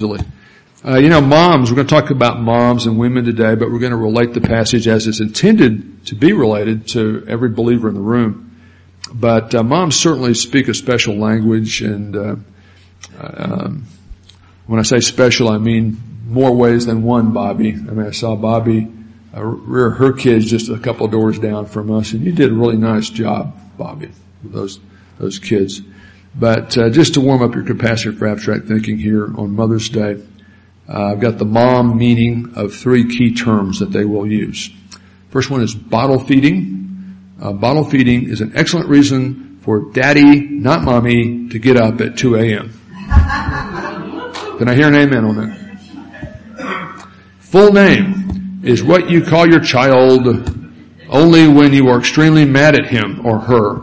Uh, you know, moms, we're going to talk about moms and women today, but we're going to relate the passage as it's intended to be related to every believer in the room. But uh, moms certainly speak a special language, and uh, um, when I say special, I mean more ways than one, Bobby. I mean, I saw Bobby uh, rear her kids just a couple doors down from us, and you did a really nice job, Bobby, with those those kids. But uh, just to warm up your capacity for abstract thinking here on Mother's Day, uh, I've got the mom meaning of three key terms that they will use. First one is bottle feeding. Uh, bottle feeding is an excellent reason for daddy, not mommy, to get up at 2 a.m. Can I hear an amen on that? Full name is what you call your child only when you are extremely mad at him or her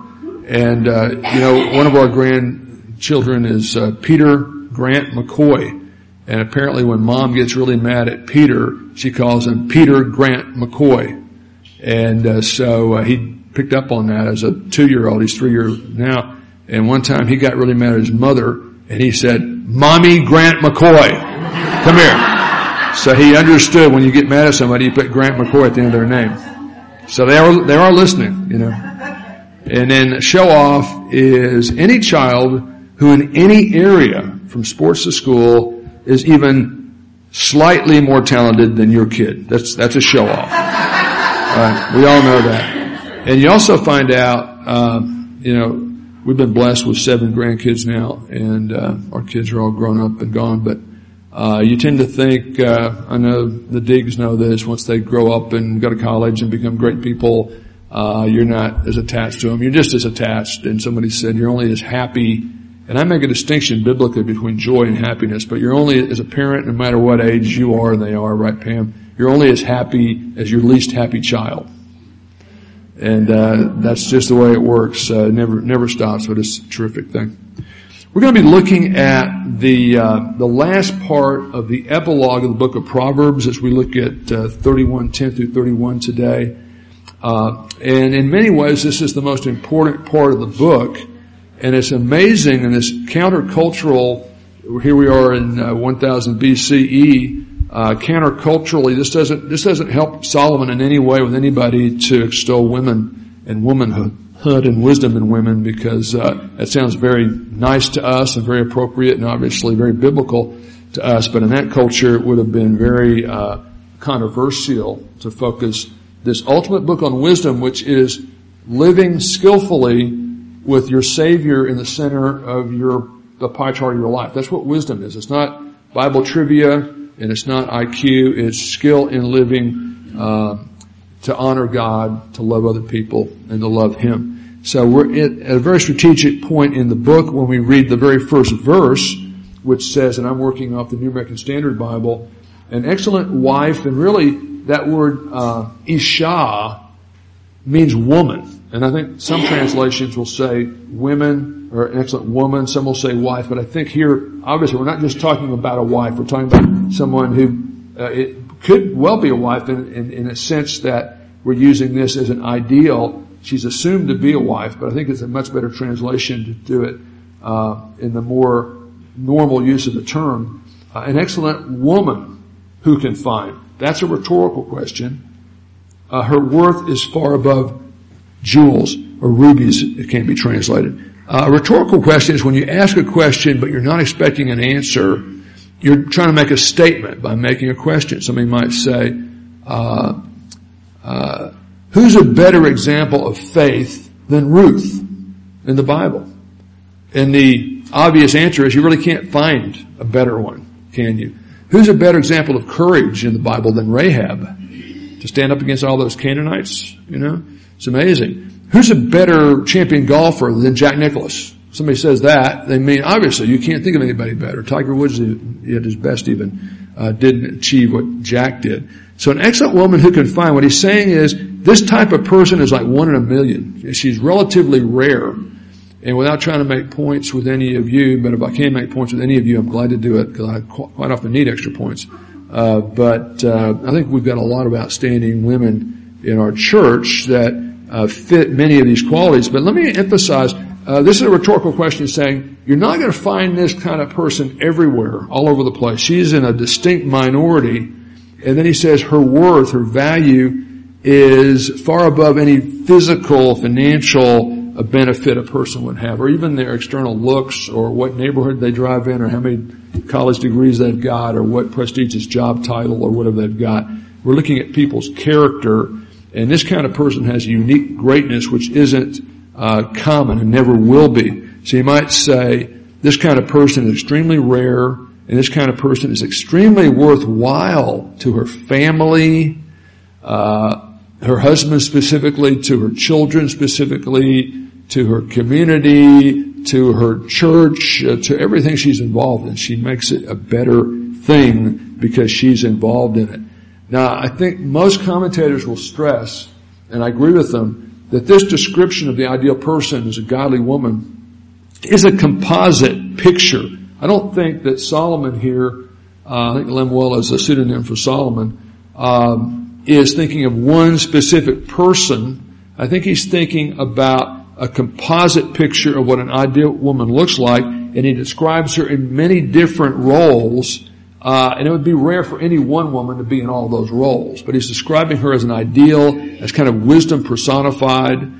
and, uh, you know, one of our grandchildren is uh, Peter Grant McCoy. And apparently when mom gets really mad at Peter, she calls him Peter Grant McCoy. And uh, so uh, he picked up on that as a two-year-old. He's three years now. And one time he got really mad at his mother and he said, Mommy Grant McCoy, come here. So he understood when you get mad at somebody, you put Grant McCoy at the end of their name. So they are, they are listening, you know. And then show off is any child who in any area from sports to school is even slightly more talented than your kid. That's, that's a show off. Right? We all know that. And you also find out, um, you know, we've been blessed with seven grandkids now and, uh, our kids are all grown up and gone, but uh, you tend to think, uh, I know the Diggs know this, once they grow up and go to college and become great people, uh, you're not as attached to them. You're just as attached. And somebody said you're only as happy. And I make a distinction biblically between joy and happiness, but you're only as a parent, no matter what age you are and they are, right, Pam? You're only as happy as your least happy child. And, uh, that's just the way it works. Uh, never, never stops, but it's a terrific thing. We're going to be looking at the uh, the last part of the epilogue of the book of Proverbs as we look at uh, 31, 10 through 31 today. Uh, and in many ways, this is the most important part of the book. And it's amazing in this countercultural, here we are in uh, 1000 BCE, uh, counterculturally, this doesn't, this doesn't help Solomon in any way with anybody to extol women and womanhood and wisdom in women because uh, that sounds very nice to us and very appropriate and obviously very biblical to us. But in that culture, it would have been very uh, controversial to focus this ultimate book on wisdom, which is living skillfully with your Savior in the center of your, the pie chart of your life. That's what wisdom is. It's not Bible trivia and it's not IQ. It's skill in living, uh, to honor God, to love other people, and to love Him. So we're at a very strategic point in the book when we read the very first verse, which says, and I'm working off the New American Standard Bible, an excellent wife, and really that word uh, isha means woman. And I think some translations will say women or an excellent woman. Some will say wife. But I think here, obviously, we're not just talking about a wife. We're talking about someone who uh, it could well be a wife in, in, in a sense that we're using this as an ideal. She's assumed to be a wife, but I think it's a much better translation to do it uh, in the more normal use of the term. Uh, an excellent woman who can find. That's a rhetorical question. Uh, her worth is far above jewels or rubies. It can't be translated. Uh, a rhetorical question is when you ask a question, but you're not expecting an answer. You're trying to make a statement by making a question. Somebody might say, uh, uh "Who's a better example of faith than Ruth in the Bible?" And the obvious answer is you really can't find a better one, can you? Who's a better example of courage in the Bible than Rahab? To stand up against all those Canaanites, you know? It's amazing. Who's a better champion golfer than Jack Nicklaus? Somebody says that, they mean, obviously, you can't think of anybody better. Tiger Woods at his best even, uh, didn't achieve what Jack did. So an excellent woman who can find, what he's saying is, this type of person is like one in a million. She's relatively rare. And without trying to make points with any of you, but if I can make points with any of you, I'm glad to do it because I quite often need extra points. Uh, but uh, I think we've got a lot of outstanding women in our church that uh, fit many of these qualities. But let me emphasize, uh, this is a rhetorical question saying, you're not going to find this kind of person everywhere, all over the place. She's in a distinct minority. And then he says her worth, her value is far above any physical, financial benefit a person would have, or even their external looks, or what neighborhood they drive in, or how many college degrees they've got, or what prestigious job title, or whatever they've got. We're looking at people's character, and this kind of person has unique greatness which isn't uh, common and never will be. So you might say this kind of person is extremely rare, and this kind of person is extremely worthwhile to her family, uh, her husband specifically, to her children specifically, to her community, to her church, uh, to everything she's involved in. She makes it a better thing because she's involved in it. Now, I think most commentators will stress, and I agree with them, that this description of the ideal person as a godly woman is a composite picture. I don't think that Solomon here, uh, I think Lemuel is a pseudonym for Solomon, um, is thinking of one specific person. I think he's thinking about a composite picture of what an ideal woman looks like, and he describes her in many different roles uh, and it would be rare for any one woman to be in all those roles. But he's describing her as an ideal, as kind of wisdom personified.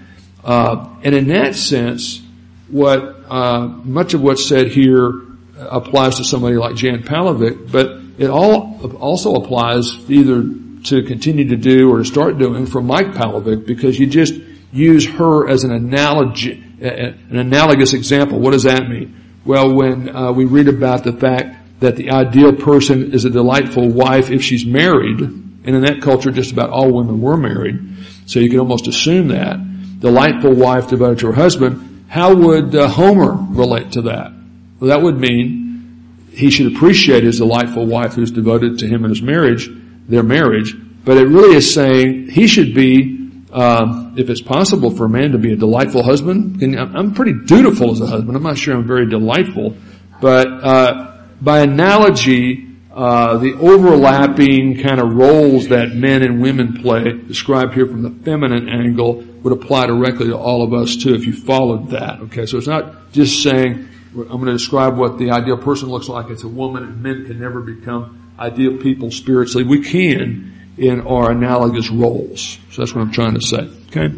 Uh, and in that sense, what uh, much of what's said here applies to somebody like Jan Palahvik, but it all also applies either to continue to do or to start doing for Mike Palahvik because you just use her as an analogy, an analogous example. What does that mean? Well, when uh, we read about the fact that the ideal person is a delightful wife if she's married, and in that culture just about all women were married, so you can almost assume that. Delightful wife devoted to her husband, how would uh, Homer relate to that? Well, that would mean he should appreciate his delightful wife who's devoted to him in his marriage, their marriage, but it really is saying he should be, uh, if it's possible for a man to be a delightful husband, and I'm pretty dutiful as a husband. I'm not sure I'm very delightful, but uh, by analogy, uh, the overlapping kind of roles that men and women play, described here from the feminine angle, would apply directly to all of us too if you followed that. Okay, so it's not just saying I'm going to describe what the ideal person looks like. It's a woman, and men can never become ideal people spiritually. We can in our analogous roles. So that's what I'm trying to say. Okay,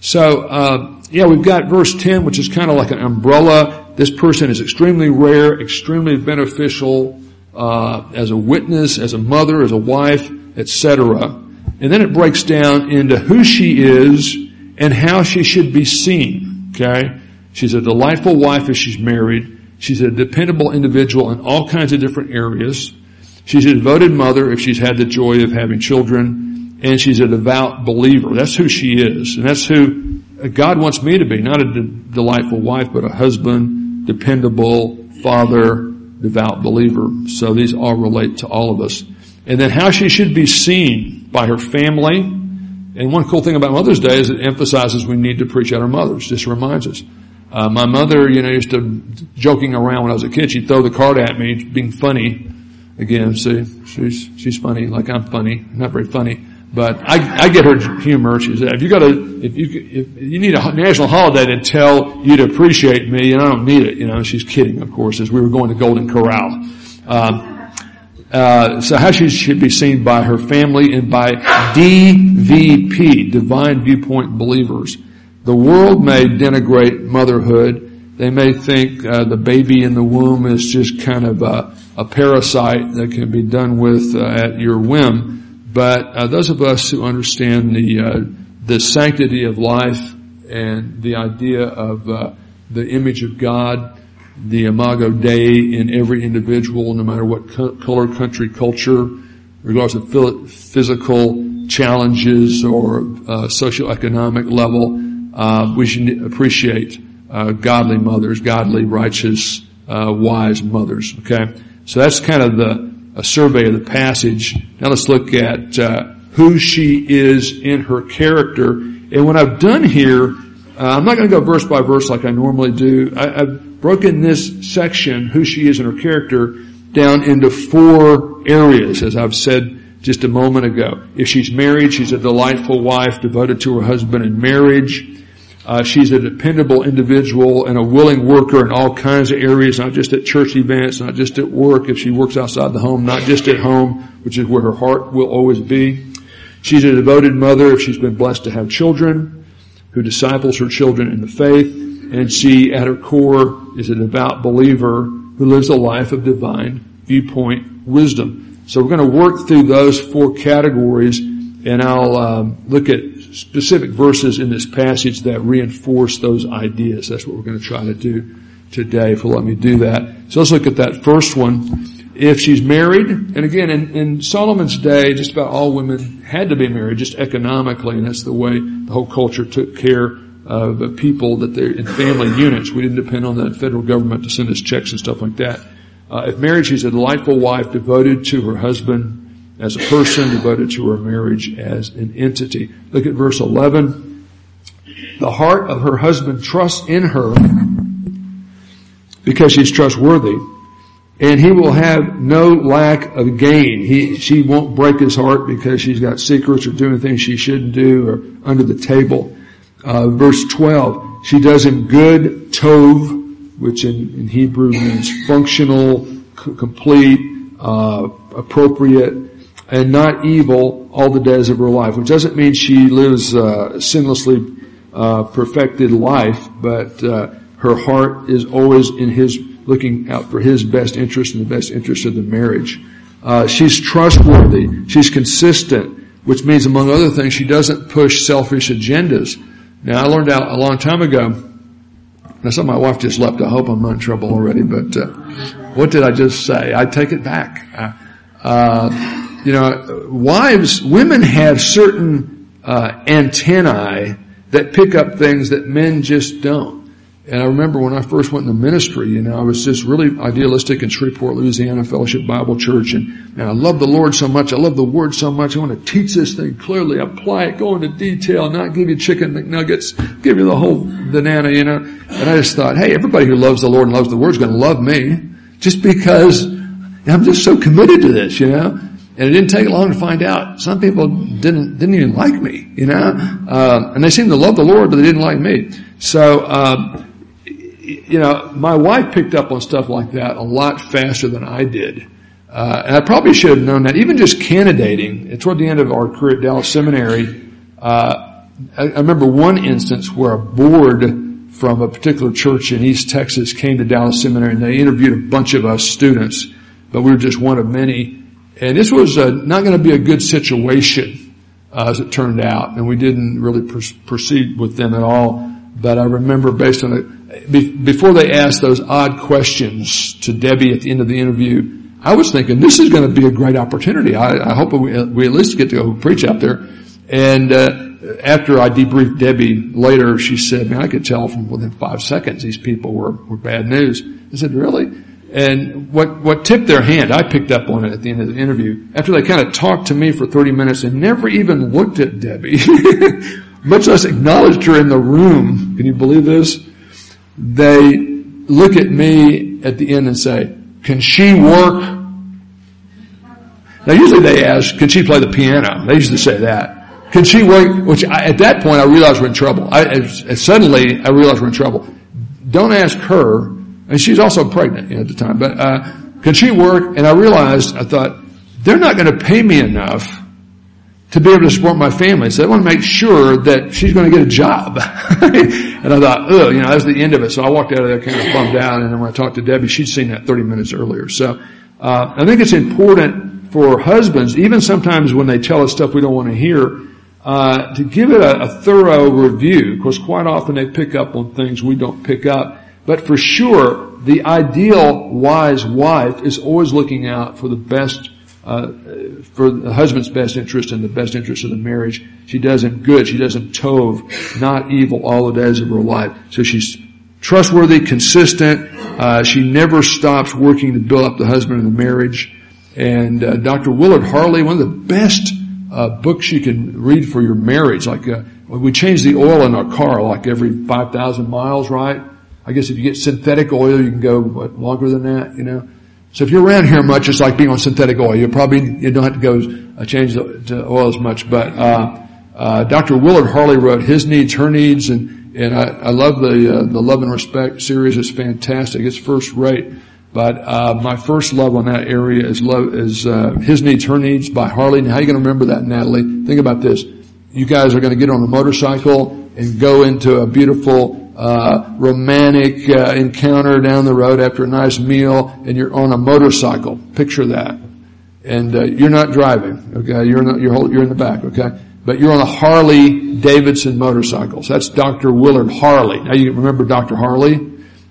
so uh, yeah, we've got verse ten, which is kind of like an umbrella this person is extremely rare, extremely beneficial uh, as a witness, as a mother, as a wife, etc. And then it breaks down into who she is and how she should be seen. Okay, she's a delightful wife if she's married. She's a dependable individual in all kinds of different areas. She's a devoted mother if she's had the joy of having children. And she's a devout believer. That's who she is. And that's who God wants me to be. Not a de- delightful wife, but a husband, dependable, father, devout believer. So these all relate to all of us. And then how she should be seen by her family. And one cool thing about Mother's Day is it emphasizes we need to preach at our mothers. Just reminds us. Uh, my mother, you know, used to joking around when I was a kid. She'd throw the card at me, being funny. Again, see, she's she's funny, like I'm funny, not very funny. But I, I get her humor. She said, if you got a, if you, if you need a national holiday to tell you to appreciate me, and I don't need it, you know, she's kidding, of course, as we were going to Golden Corral. Um, uh, so how she should be seen by her family and by DVP, Divine Viewpoint Believers. The world may denigrate motherhood. They may think uh, the baby in the womb is just kind of a, a parasite that can be done with uh, at your whim. But uh, those of us who understand the uh, the sanctity of life and the idea of uh, the image of God, the imago Dei in every individual, no matter what co- color, country, culture, regardless of physical challenges or uh, socioeconomic level, uh, we should appreciate uh, godly mothers, godly, righteous, wise mothers. Okay, so that's kind of the a survey of the passage. Now let's look at uh, who she is in her character. And what I've done here, uh, I'm not going to go verse by verse like I normally do. I, I've broken this section, who she is in her character, down into four areas, as I've said just a moment ago. If she's married, she's a delightful wife devoted to her husband in marriage. Uh, she's a dependable individual and a willing worker in all kinds of areas, not just at church events, not just at work, if she works outside the home, not just at home, which is where her heart will always be. She's a devoted mother if she's been blessed to have children, who disciples her children in the faith, and she, at her core, is a devout believer who lives a life of divine viewpoint wisdom. So we're going to work through those four categories, and I'll um, look at specific verses in this passage that reinforce those ideas. That's what we're going to try to do today. If let me do that. So let's look at that first one. If she's married, and again, in, in Solomon's day, just about all women had to be married, just economically, and that's the way the whole culture took care of people that they're in family units. We didn't depend on the federal government to send us checks and stuff like that. Uh, if married, she's a delightful wife devoted to her husband as a person, devoted to her marriage as an entity. Look at verse 11. The heart of her husband trusts in her because she's trustworthy and he will have no lack of gain. He, she won't break his heart because she's got secrets or doing things she shouldn't do or under the table. Uh, verse 12, she does him good, tov, which in, in Hebrew means functional, c- complete, uh, appropriate, and not evil all the days of her life, which doesn't mean she lives uh, sinlessly uh, perfected life, but uh, her heart is always in his looking out for his best interest and the best interest of the marriage. Uh, she's trustworthy. She's consistent, which means, among other things, she doesn't push selfish agendas. Now, I learned out a long time ago. I saw my wife just left. I hope I'm not in trouble already. But uh, what did I just say? I take it back. Uh, you know, wives, women have certain uh, antennae that pick up things that men just don't. And I remember when I first went into ministry, you know, I was just really idealistic in Shreveport, Louisiana Fellowship Bible Church, and man, I love the Lord so much. I love the Word so much. I want to teach this thing clearly, apply it, go into detail, not give you chicken McNuggets, give you the whole banana, you know. And I just thought, hey, everybody who loves the Lord and loves the Word is going to love me, just because I'm just so committed to this, you know. And it didn't take long to find out. Some people didn't, didn't even like me, you know? Uh, and they seemed to love the Lord, but they didn't like me. So, uh, you know, my wife picked up on stuff like that a lot faster than I did. Uh, and I probably should have known that. Even just candidating, toward the end of our career at Dallas Seminary, uh, I, I remember one instance where a board from a particular church in East Texas came to Dallas Seminary and they interviewed a bunch of us students, but we were just one of many. And this was uh, not going to be a good situation, uh, as it turned out, and we didn't really pr- proceed with them at all. But I remember based on it, be- before they asked those odd questions to Debbie at the end of the interview, I was thinking this is going to be a great opportunity. I, I hope we, we, at least get to go preach out there. And uh, after I debriefed Debbie later, she said, "Man, I could tell from within five seconds these people were were bad news." I said, "Really?" And what, what tipped their hand, I picked up on it at the end of the interview, after they kind of talked to me for 30 minutes and never even looked at Debbie, much less acknowledged her in the room. Can you believe this? They look at me at the end and say, can she work? Now usually they ask, can she play the piano? They used to say that. Can she work? Which I, at that point I realized we're in trouble. I, suddenly I realized we're in trouble. Don't ask her and she's also pregnant at the time. But uh, she work? And I realized, I thought, they're not going to pay me enough to be able to support my family. So I want to make sure that she's going to get a job. and I thought, oh, you know, that's the end of it. So I walked out of there kind of bummed out. And then when I talked to Debbie, she'd seen that 30 minutes earlier. So uh, I think it's important for husbands, even sometimes when they tell us stuff we don't want to hear, uh, to give it a, a thorough review. Because quite often they pick up on things we don't pick up. But for sure, the ideal wise wife is always looking out for the best, uh, for the husband's best interest and the best interest of the marriage. She does him good. She does him tov, not evil all the days of her life. So she's trustworthy, consistent. Uh, she never stops working to build up the husband and the marriage. And uh, Dr. Willard Harley, one of the best uh, books you can read for your marriage, like uh, we change the oil in our car like every 5,000 miles, right? I guess if you get synthetic oil, you can go what, longer than that, you know. So if you're around here much, it's like being on synthetic oil. You probably you don't have to go uh, change the, oil as much. But uh, uh, Dr. Willard Harley wrote his needs, her needs, and And I, I love the, uh, the Love and Respect series. It's fantastic. It's first rate. But, uh, my first love on that area is love, is, uh, His Needs, Her Needs by Harley. Now how are you going to remember that, Natalie? Think about this. You guys are going to get on a motorcycle and go into a beautiful, uh, romantic, uh, encounter down the road after a nice meal and you're on a motorcycle. Picture that. And, uh, you're not driving, okay? You're not, you're, you're in the back, okay? but you're on a Harley Davidson motorcycle. So that's Dr. Willard Harley. Now you remember Dr. Harley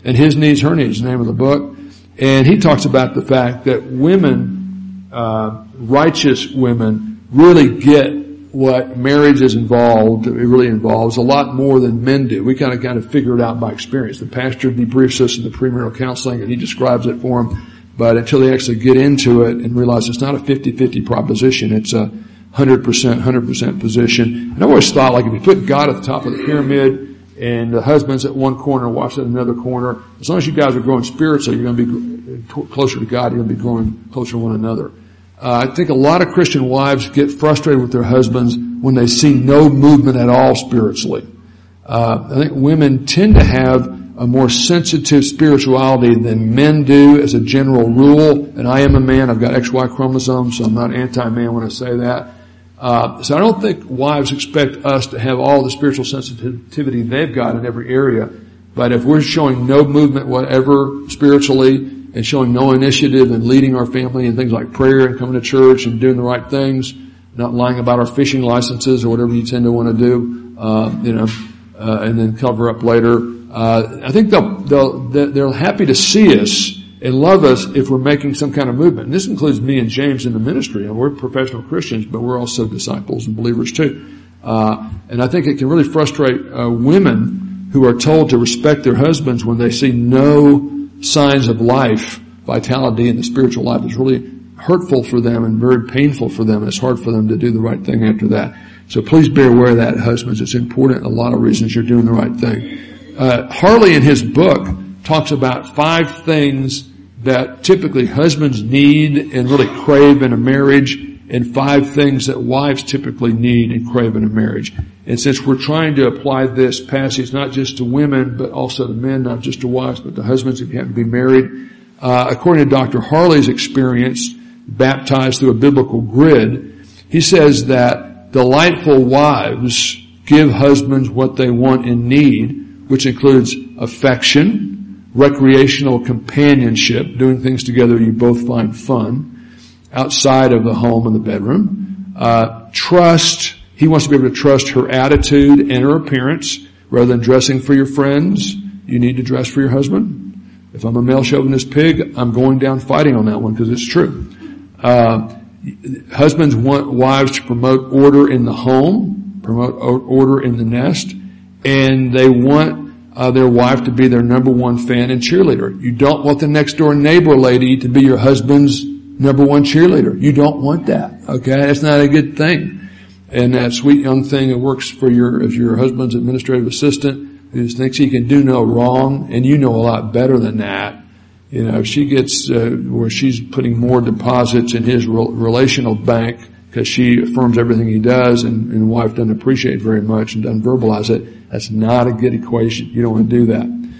and his needs, her needs, the name of the book. And he talks about the fact that women, uh, righteous women really get what marriage is involved, it really involves a lot more than men do. We kind of kind of figure it out by experience. The pastor debriefs us in the premarital counseling and he describes it for them. But until they actually get into it and realize it's not a 50-50 proposition, it's a 100%, 100% position. And I always thought like if you put God at the top of the pyramid and the husband's at one corner, wives at another corner, as long as you guys are growing spiritually, you're going to be closer to God, you're going to be growing closer to one another. Uh, I think a lot of Christian wives get frustrated with their husbands when they see no movement at all spiritually. Uh, I think women tend to have a more sensitive spirituality than men do as a general rule. And I am a man. I've got XY chromosomes, so I'm not anti-man when I say that. Uh, so I don't think wives expect us to have all the spiritual sensitivity they've got in every area. But if we're showing no movement whatever spiritually and showing no initiative and leading our family in things like prayer and coming to church and doing the right things, not lying about our fishing licenses or whatever you tend to want to do, uh, you know, uh, and then cover up later. Uh, I think they'll, they'll, they're happy to see us and love us if we're making some kind of movement. And this includes me and James in the ministry. And we're professional Christians, but we're also disciples and believers too. Uh, and I think it can really frustrate uh, women who are told to respect their husbands when they see no signs of life, vitality in the spiritual life. is really hurtful for them and very painful for them. It's hard for them to do the right thing after that. So please be aware of that, husbands. It's important. A lot of reasons you're doing the right thing. Uh, Harley in his book talks about five things that typically husbands need and really crave in a marriage and five things that wives typically need and crave in a marriage. And since we're trying to apply this passage not just to women, but also to men, not just to wives, but to husbands if you happen to be married, uh, according to Dr. Harley's experience, baptized through a biblical grid, he says that delightful wives give husbands what they want and need, which includes affection, recreational companionship, doing things together you both find fun, outside of the home and the bedroom. Uh, trust, he wants to be able to trust her attitude and her appearance rather than dressing for your friends. You need to dress for your husband. If I'm a male chauvinist pig, I'm going down fighting on that one because it's true. Uh, husbands want wives to promote order in the home, promote order in the nest, and they want uh, their wife to be their number one fan and cheerleader. You don't want the next door neighbor lady to be your husband's number one cheerleader. You don't want that. Okay, that's not a good thing. And that sweet young thing that works for your as your husband's administrative assistant who thinks he can do no wrong, and you know a lot better than that. You know, she gets uh, where she's putting more deposits in his re- relational bank because she affirms everything he does and, and the wife doesn't appreciate very much and doesn't verbalize it. That's not a good equation. You don't want to do that.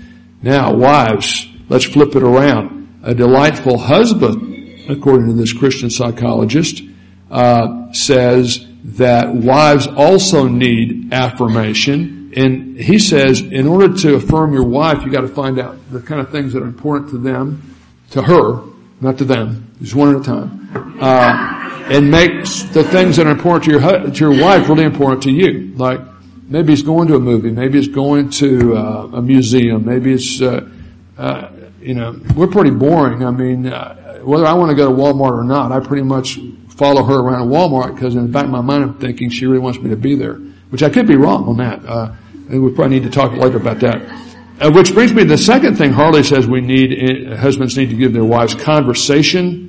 Now, wives, let's flip it around. A delightful husband, according to this Christian psychologist, uh, says that wives also need affirmation. And he says, in order to affirm your wife, you got to find out the kind of things that are important to them, to her, not to them, just one at a time. Uh, and makes the things that are important to your to your wife really important to you. Like maybe it's going to a movie, maybe it's going to uh, a museum, maybe it's uh, uh, you know we're pretty boring. I mean, uh, whether I want to go to Walmart or not, I pretty much follow her around Walmart because in the back of my mind I'm thinking she really wants me to be there, which I could be wrong on that. Uh, and we probably need to talk later about that. Uh, which brings me to the second thing Harley says we need, husbands need to give their wives conversation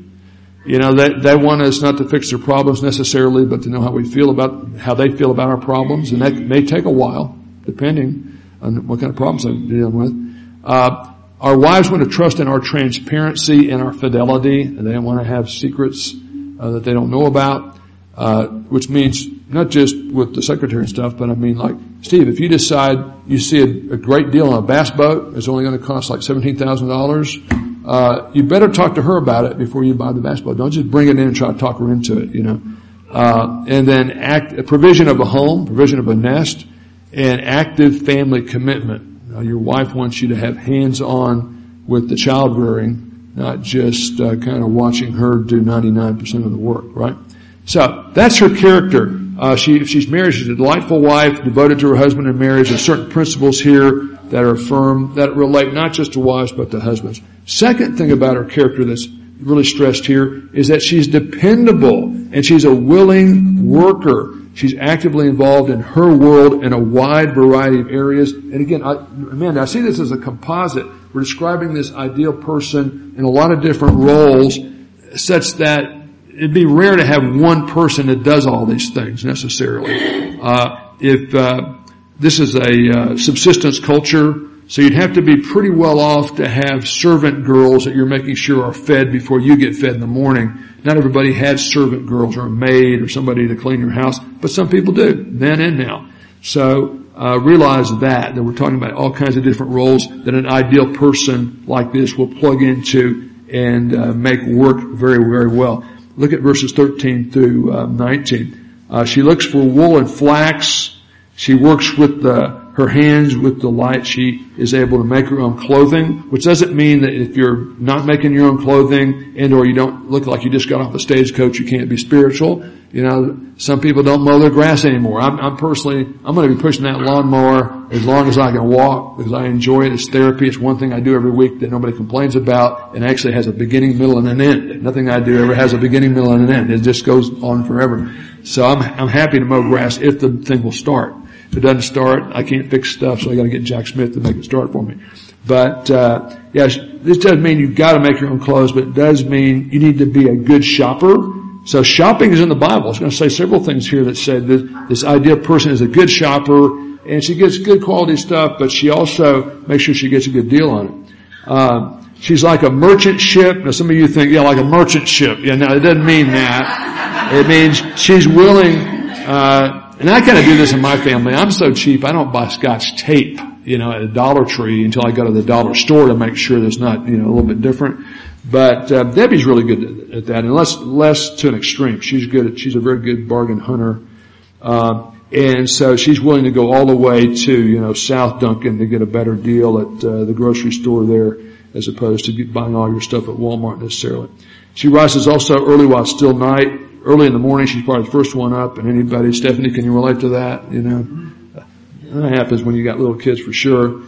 you know, they, they want us not to fix their problems necessarily, but to know how we feel about, how they feel about our problems. And that may take a while, depending on what kind of problems they're dealing with. Uh, our wives want to trust in our transparency and our fidelity. And they don't want to have secrets uh, that they don't know about. uh, which means not just with the secretary and stuff, but I mean like, Steve, if you decide you see a, a great deal on a bass boat, it's only going to cost like $17,000, uh, you better talk to her about it before you buy the bass boat. Don't just bring it in and try to talk her into it, you know. Uh, and then act, provision of a home, provision of a nest, and active family commitment. Now, your wife wants you to have hands-on with the child rearing, not just uh, kind of watching her do 99% of the work, right? So that's her character. Uh, she, she's married, she's a delightful wife, devoted to her husband in marriage. There's certain principles here that are firm, that relate not just to wives, but to husbands. Second thing about her character that's really stressed here is that she's dependable and she's a willing worker. She's actively involved in her world in a wide variety of areas. And again, I, Amanda, I see this as a composite. We're describing this ideal person in a lot of different roles such that it'd be rare to have one person that does all these things necessarily. Uh, if uh, this is a uh, subsistence culture, so you'd have to be pretty well off to have servant girls that you're making sure are fed before you get fed in the morning. Not everybody has servant girls or a maid or somebody to clean your house, but some people do, then and now. So uh, realize that that we're talking about all kinds of different roles that an ideal person like this will plug into and uh, make work very very well. Look at verses 13 through uh, 19. Uh, she looks for wool and flax. She works with the her hands with delight. She is able to make her own clothing, which doesn't mean that if you're not making your own clothing and or you don't look like you just got off a stagecoach, you can't be spiritual. You know, some people don't mow their grass anymore. I'm, I'm personally, I'm going to be pushing that lawnmower as long as I can walk because I enjoy it. It's therapy. It's one thing I do every week that nobody complains about and actually has a beginning, middle, and an end. Nothing I do ever has a beginning, middle, and an end. It just goes on forever. So I'm, I'm happy to mow grass if the thing will start. If it doesn't start, I can't fix stuff, so I got to get Jack Smith to make it start for me. But uh, yeah, this doesn't mean you've got to make your own clothes, but it does mean you need to be a good shopper. So shopping is in the Bible. It's going to say several things here that say that this ideal person is a good shopper, and she gets good quality stuff, but she also makes sure she gets a good deal on it. Uh, she's like a merchant ship. Now some of you think, yeah, like a merchant ship. Yeah, no, it doesn't mean that. It means she's willing. Uh, and I kind of do this in my family. I'm so cheap, I don't buy scotch tape, you know, at a Dollar Tree until I go to the dollar store to make sure there's not, you know, a little bit different. But uh, Debbie's really good at that, and less less to an extreme. She's good. At, she's a very good bargain hunter, uh, and so she's willing to go all the way to you know South Duncan to get a better deal at uh, the grocery store there, as opposed to buying all your stuff at Walmart necessarily. She rises also early while still night early in the morning, she's probably the first one up. And anybody, Stephanie, can you relate to that? You know, that happens when you got little kids for sure.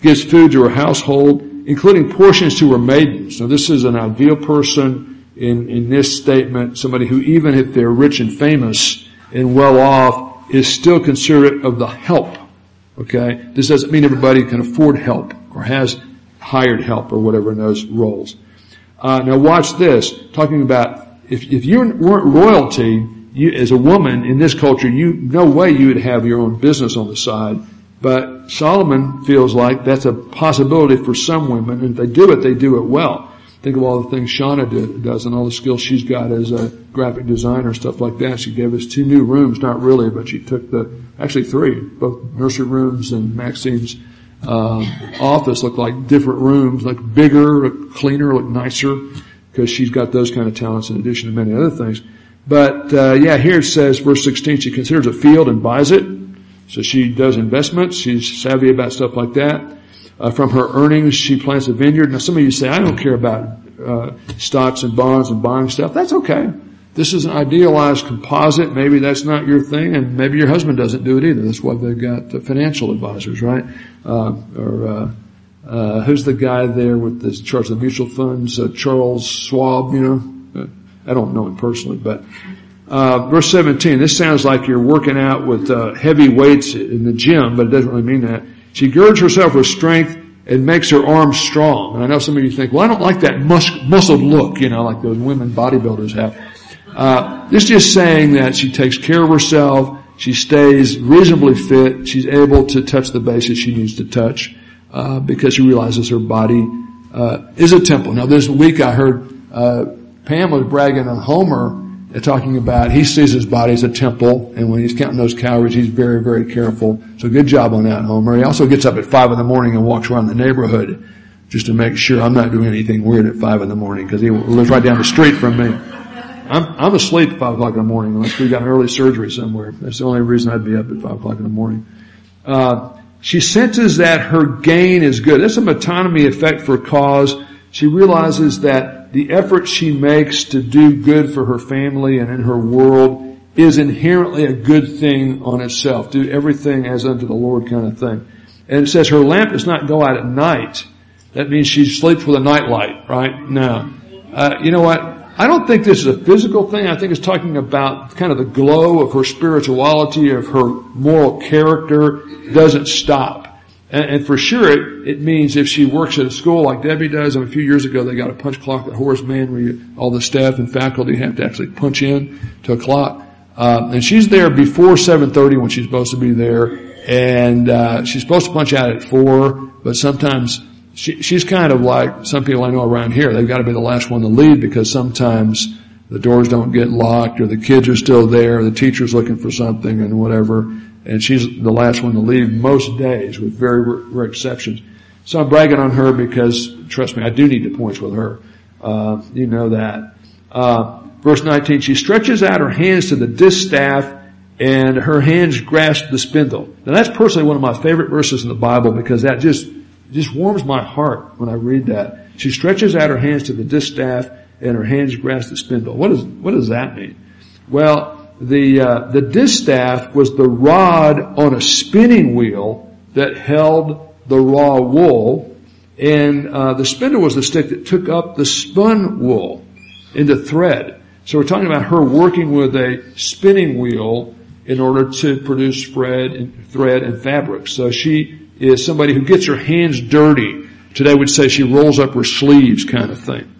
Gives food to her household, including portions to her maidens. Now, this is an ideal person in in this statement. Somebody who, even if they're rich and famous and well off, is still considerate of the help. Okay, this doesn't mean everybody can afford help or has hired help or whatever in those roles. Uh, now watch this, talking about if, if you weren't royalty, you, as a woman in this culture, you, no way you would have your own business on the side. But Solomon feels like that's a possibility for some women, and if they do it, they do it well. Think of all the things Shauna does and all the skills she's got as a graphic designer, stuff like that. She gave us two new rooms, not really, but she took the, actually three, both nursery rooms and Maxine's uh, office looked like different rooms, like bigger, look cleaner, look nicer because she's got those kind of talents in addition to many other things. But uh, yeah, here it says, verse 16, she considers a field and buys it. So she does investments. She's savvy about stuff like that. Uh, from her earnings, she plants a vineyard. Now, some of you say, I don't care about uh, stocks and bonds and buying stuff. That's okay. This is an idealized composite. Maybe that's not your thing, and maybe your husband doesn't do it either. That's why they've got financial advisors, right? Uh, or uh, who's the guy there with the charge of the mutual funds? Uh, Charles Schwab, you know? I don't know him personally, but, uh, verse 17, this sounds like you're working out with, uh, heavy weights in the gym, but it doesn't really mean that. She girds herself with strength and makes her arms strong. And I know some of you think, well, I don't like that mus- muscled look, you know, like those women bodybuilders have. Uh, this is just saying that she takes care of herself, she stays reasonably fit, she's able to touch the bases she needs to touch uh, because she realizes her body uh, is a temple. Now, this week I heard uh, Pam was bragging on Homer talking about he sees his body as a temple, and when he's counting those calories, he's very, very careful. So good job on that, Homer. He also gets up at five in the morning and walks around the neighborhood just to make sure I'm not doing anything weird at five in the morning because he lives right down the street from me. I'm, I'm asleep at five o'clock in the morning unless we got an early surgery somewhere. That's the only reason I'd be up at five o'clock in the morning. Uh, she senses that her gain is good. That's a metonymy effect for cause. She realizes that the effort she makes to do good for her family and in her world is inherently a good thing on itself. Do everything as unto the Lord kind of thing. And it says her lamp does not go out at night. That means she sleeps with a nightlight, right? No. Uh, you know what? I don't think this is a physical thing. I think it's talking about kind of the glow of her spirituality, of her moral character doesn't stop. And, and for sure it, it, means if she works at a school like Debbie does, I mean, a few years ago they got a punch clock at Horace Mann where you, all the staff and faculty have to actually punch in to a clock. Uh, and she's there before 7.30 when she's supposed to be there. And, uh, she's supposed to punch out at 4, but sometimes she, she's kind of like some people I know around here. They've got to be the last one to leave because sometimes the doors don't get locked or the kids are still there, or the teacher's looking for something and whatever. And she's the last one to leave most days with very rare exceptions. So I'm bragging on her because trust me, I do need the points with her. Uh, you know that. Uh, verse 19, she stretches out her hands to the distaff and her hands grasp the spindle. Now that's personally one of my favorite verses in the Bible because that just it just warms my heart when I read that. She stretches out her hands to the distaff and her hands grasp the spindle. What, is, what does that mean? Well, the, uh, the distaff was the rod on a spinning wheel that held the raw wool and uh, the spindle was the stick that took up the spun wool into thread. So we're talking about her working with a spinning wheel in order to produce thread and thread and fabric. So she is somebody who gets her hands dirty. Today would say she rolls up her sleeves kind of thing.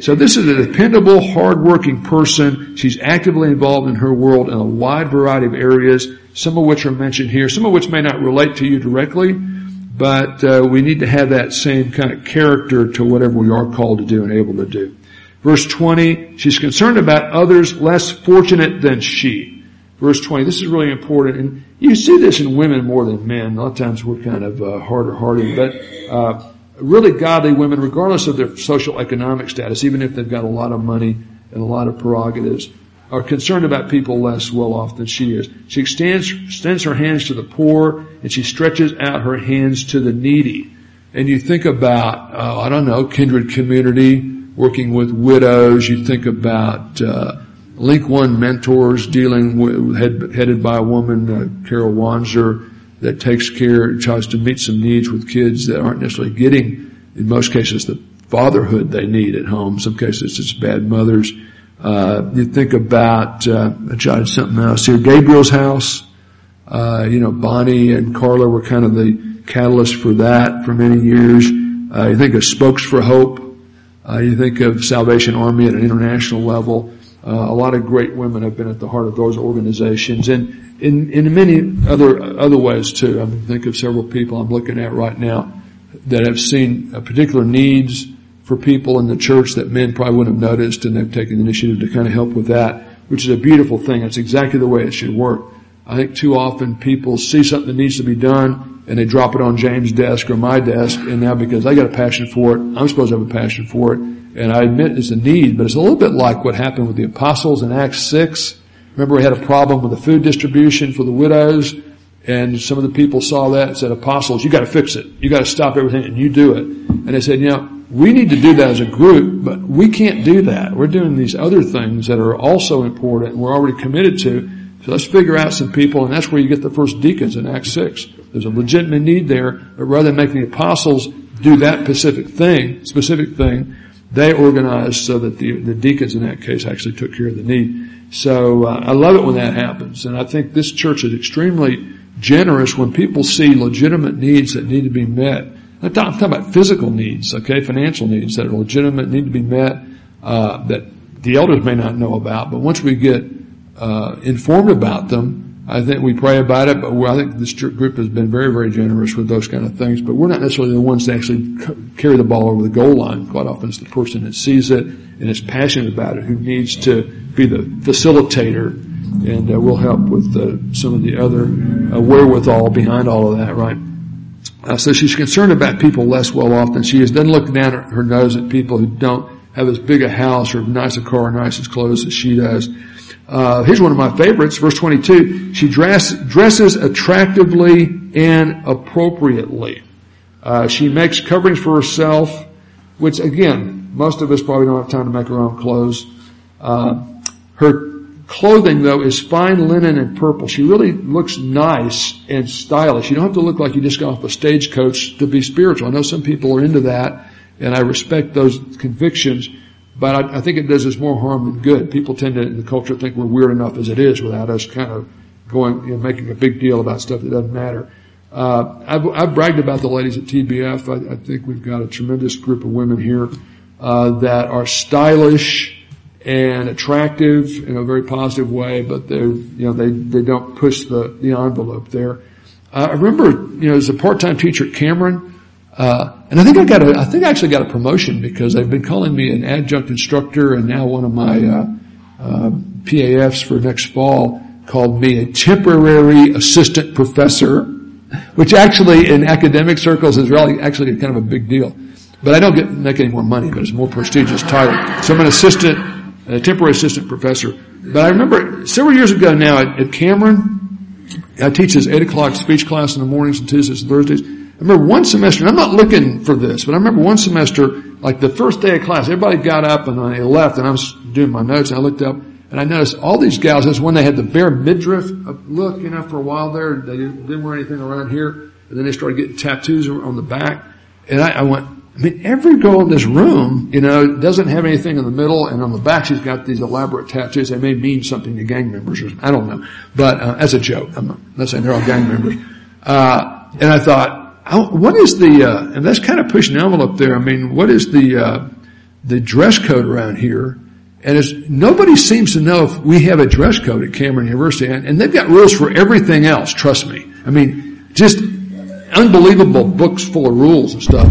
So this is a dependable, hardworking person. She's actively involved in her world in a wide variety of areas, some of which are mentioned here, some of which may not relate to you directly, but uh, we need to have that same kind of character to whatever we are called to do and able to do. Verse 20, she's concerned about others less fortunate than she. Verse 20, this is really important, and you see this in women more than men. A lot of times we're kind of uh, harder hearted, but uh, really godly women, regardless of their social economic status, even if they've got a lot of money and a lot of prerogatives, are concerned about people less well off than she is. She extends, extends her hands to the poor, and she stretches out her hands to the needy. And you think about, uh, I don't know, kindred community, working with widows. You think about uh, Link One Mentors dealing with, head, headed by a woman, uh, Carol Wanzer, that takes care, tries to meet some needs with kids that aren't necessarily getting, in most cases, the fatherhood they need at home. Some cases it's bad mothers. Uh, you think about, uh, I jotted something else here, Gabriel's house. Uh, you know, Bonnie and Carla were kind of the catalyst for that for many years. Uh, you think of Spokes for Hope. Uh, you think of Salvation Army at an international level. Uh, a lot of great women have been at the heart of those organizations and in, in many other, other ways too. I mean, think of several people I'm looking at right now that have seen uh, particular needs for people in the church that men probably wouldn't have noticed and they've taken the initiative to kind of help with that, which is a beautiful thing. It's exactly the way it should work. I think too often people see something that needs to be done and they drop it on James' desk or my desk and now because I got a passion for it, I'm supposed to have a passion for it and I admit it's a need, but it's a little bit like what happened with the apostles in Acts 6. Remember we had a problem with the food distribution for the widows, and some of the people saw that and said, apostles, you gotta fix it. You gotta stop everything and you do it. And they said, you know, we need to do that as a group, but we can't do that. We're doing these other things that are also important and we're already committed to. So let's figure out some people, and that's where you get the first deacons in Acts 6. There's a legitimate need there, but rather than making the apostles do that specific thing, specific thing, they organized so that the, the deacons in that case actually took care of the need. So uh, I love it when that happens, and I think this church is extremely generous when people see legitimate needs that need to be met. I'm talking about physical needs, okay, financial needs that are legitimate, need to be met, uh, that the elders may not know about, but once we get uh, informed about them, I think we pray about it, but I think this group has been very, very generous with those kind of things. But we're not necessarily the ones that actually carry the ball over the goal line. Quite often it's the person that sees it and is passionate about it who needs to be the facilitator. And uh, we'll help with uh, some of the other uh, wherewithal behind all of that, right? Uh, so she's concerned about people less well off than she is. Doesn't look down her nose at people who don't have as big a house or nice a car or nice as clothes as she does. Uh, here's one of my favorites, verse 22. She dress, dresses attractively and appropriately. Uh, she makes coverings for herself, which again, most of us probably don't have time to make our own clothes. Uh, her clothing though is fine linen and purple. She really looks nice and stylish. You don't have to look like you just got off a stagecoach to be spiritual. I know some people are into that, and I respect those convictions. But I, I, think it does us more harm than good. People tend to, in the culture, think we're weird enough as it is without us kind of going, you know, making a big deal about stuff that doesn't matter. Uh, I've, I've, bragged about the ladies at TBF. I, I, think we've got a tremendous group of women here uh, that are stylish and attractive in a very positive way, but they you know they they don't push the the envelope there. Uh, I remember you know as a part time teacher at Cameron. Uh, and I think I got a, I think I actually got a promotion because they've been calling me an adjunct instructor and now one of my, uh, uh, PAFs for next fall called me a temporary assistant professor, which actually in academic circles is really actually kind of a big deal. But I don't get, make any more money, but it's a more prestigious title. So I'm an assistant, a temporary assistant professor. But I remember several years ago now at, at Cameron, I teach this eight o'clock speech class in the mornings and Tuesdays and Thursdays. I remember one semester, I'm not looking for this, but I remember one semester, like the first day of class, everybody got up and they left and I was doing my notes and I looked up and I noticed all these gals, this when they had the bare midriff look, you know, for a while there, they didn't wear anything around here and then they started getting tattoos on the back and I, I went, I mean, every girl in this room, you know, doesn't have anything in the middle, and on the back she's got these elaborate tattoos. They may mean something to gang members, or I don't know, but uh, as a joke, I'm not saying they're all gang members. Uh, and I thought, what is the, uh, and that's kind of pushing the envelope there. I mean, what is the, uh, the dress code around here? And it's, nobody seems to know if we have a dress code at Cameron University, and, and they've got rules for everything else, trust me. I mean, just unbelievable books full of rules and stuff.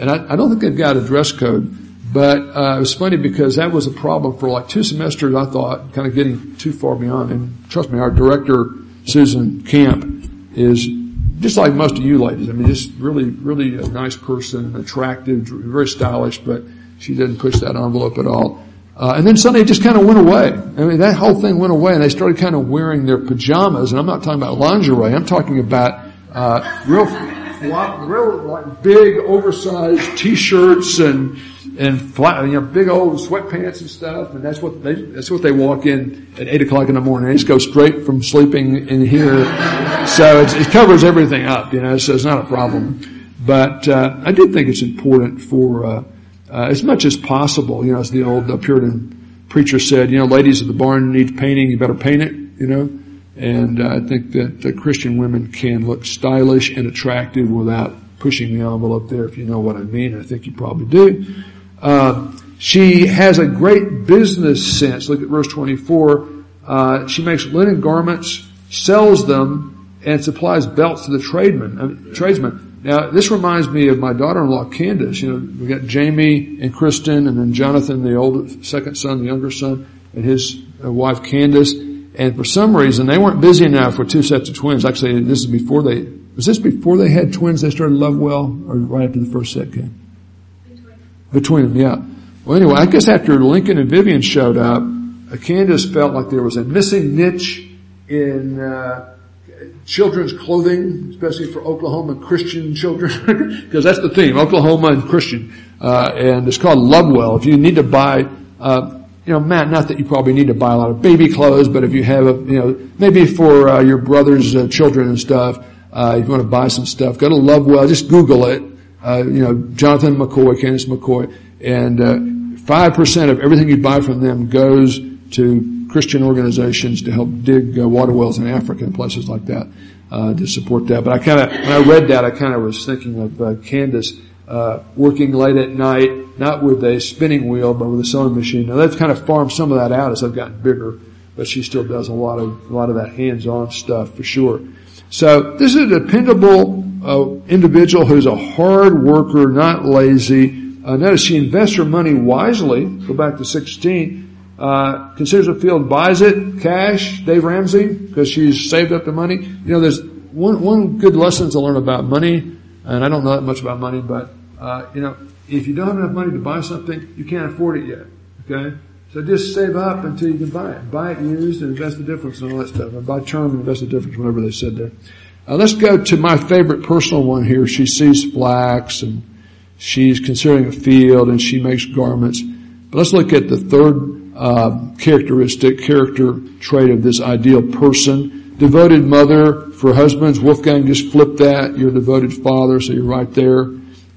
And I, I don't think they've got a dress code. But uh, it was funny because that was a problem for like two semesters. I thought kind of getting too far beyond. And trust me, our director Susan Camp is just like most of you ladies. I mean, just really, really a nice person, attractive, very stylish, but she didn't push that envelope at all. Uh, and then suddenly it just kind of went away. I mean, that whole thing went away and they started kind of wearing their pajamas. And I'm not talking about lingerie. I'm talking about, uh, real, real like big oversized t-shirts and, and flat, you know, big old sweatpants and stuff. And that's what they, that's what they walk in at eight o'clock in the morning. They just go straight from sleeping in here. So it covers everything up, you know, so it's not a problem. But, uh, I do think it's important for, uh, uh, as much as possible, you know, as the old Puritan preacher said, you know, ladies, if the barn needs painting, you better paint it, you know. And I think that Christian women can look stylish and attractive without pushing the envelope there, if you know what I mean. I think you probably do. Uh, she has a great business sense. Look at verse 24. Uh, she makes linen garments, sells them, and supplies belts to the tradesmen. Tradesmen. Now, this reminds me of my daughter-in-law, Candace. You know, we got Jamie and Kristen, and then Jonathan, the old second son, the younger son, and his uh, wife, Candace. And for some reason, they weren't busy enough with two sets of twins. Actually, this is before they, was this before they had twins they started Lovewell, or right after the first set came? Between them, yeah. Well, anyway, I guess after Lincoln and Vivian showed up, uh, Candace felt like there was a missing niche in uh, children's clothing, especially for Oklahoma Christian children, because that's the theme, Oklahoma and Christian. Uh, and it's called Lovewell. If you need to buy, uh, you know, Matt, not that you probably need to buy a lot of baby clothes, but if you have, a, you know, maybe for uh, your brother's uh, children and stuff, uh, if you want to buy some stuff, go to Lovewell. Just Google it uh, you know, Jonathan McCoy, Candace McCoy, and uh, five uh, percent of everything you buy from them goes to Christian organizations to help dig uh, water wells in Africa and places like that uh, to support that. But I kind of, when I read that, I kind of was thinking of uh, Candace working late at night, not with a spinning wheel, but with a sewing machine. Now they've kind of farmed some of that out as I've gotten bigger. but she still does a lot of a lot of that hands-on stuff for sure. So this is a dependable uh, individual who's a hard worker, not lazy. Uh, notice she invests her money wisely. Go back to 16. Uh, considers a field, buys it, cash, Dave Ramsey, because she's saved up the money. You know, there's one, one good lesson to learn about money, and I don't know that much about money, but, uh, you know, if you don't have enough money to buy something, you can't afford it yet. Okay? So just save up until you can buy it. Buy it used and invest the difference and all that stuff. And buy term and invest the difference, whatever they said there. Uh, let's go to my favorite personal one here. She sees flax and she's considering a field and she makes garments. But let's look at the third uh, characteristic, character trait of this ideal person. Devoted mother for husbands. Wolfgang just flipped that. You're a devoted father, so you're right there.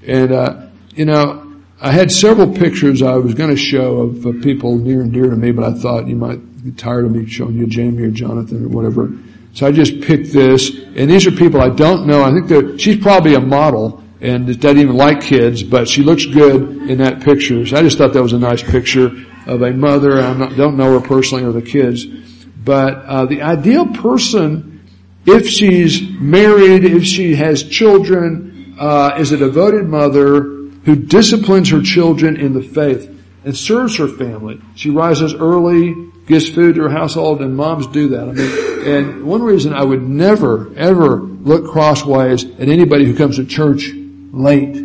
And, uh, you know, I had several pictures I was going to show of uh, people near and dear to me, but I thought you might get tired of me showing you Jamie or Jonathan or whatever. So I just picked this, and these are people I don't know. I think that she's probably a model and doesn't even like kids, but she looks good in that picture. So I just thought that was a nice picture of a mother. I don't know her personally or the kids, but uh, the ideal person, if she's married, if she has children, uh, is a devoted mother who disciplines her children in the faith and serves her family. She rises early, gives food to her household, and moms do that. I mean, and one reason I would never, ever look crossways at anybody who comes to church late.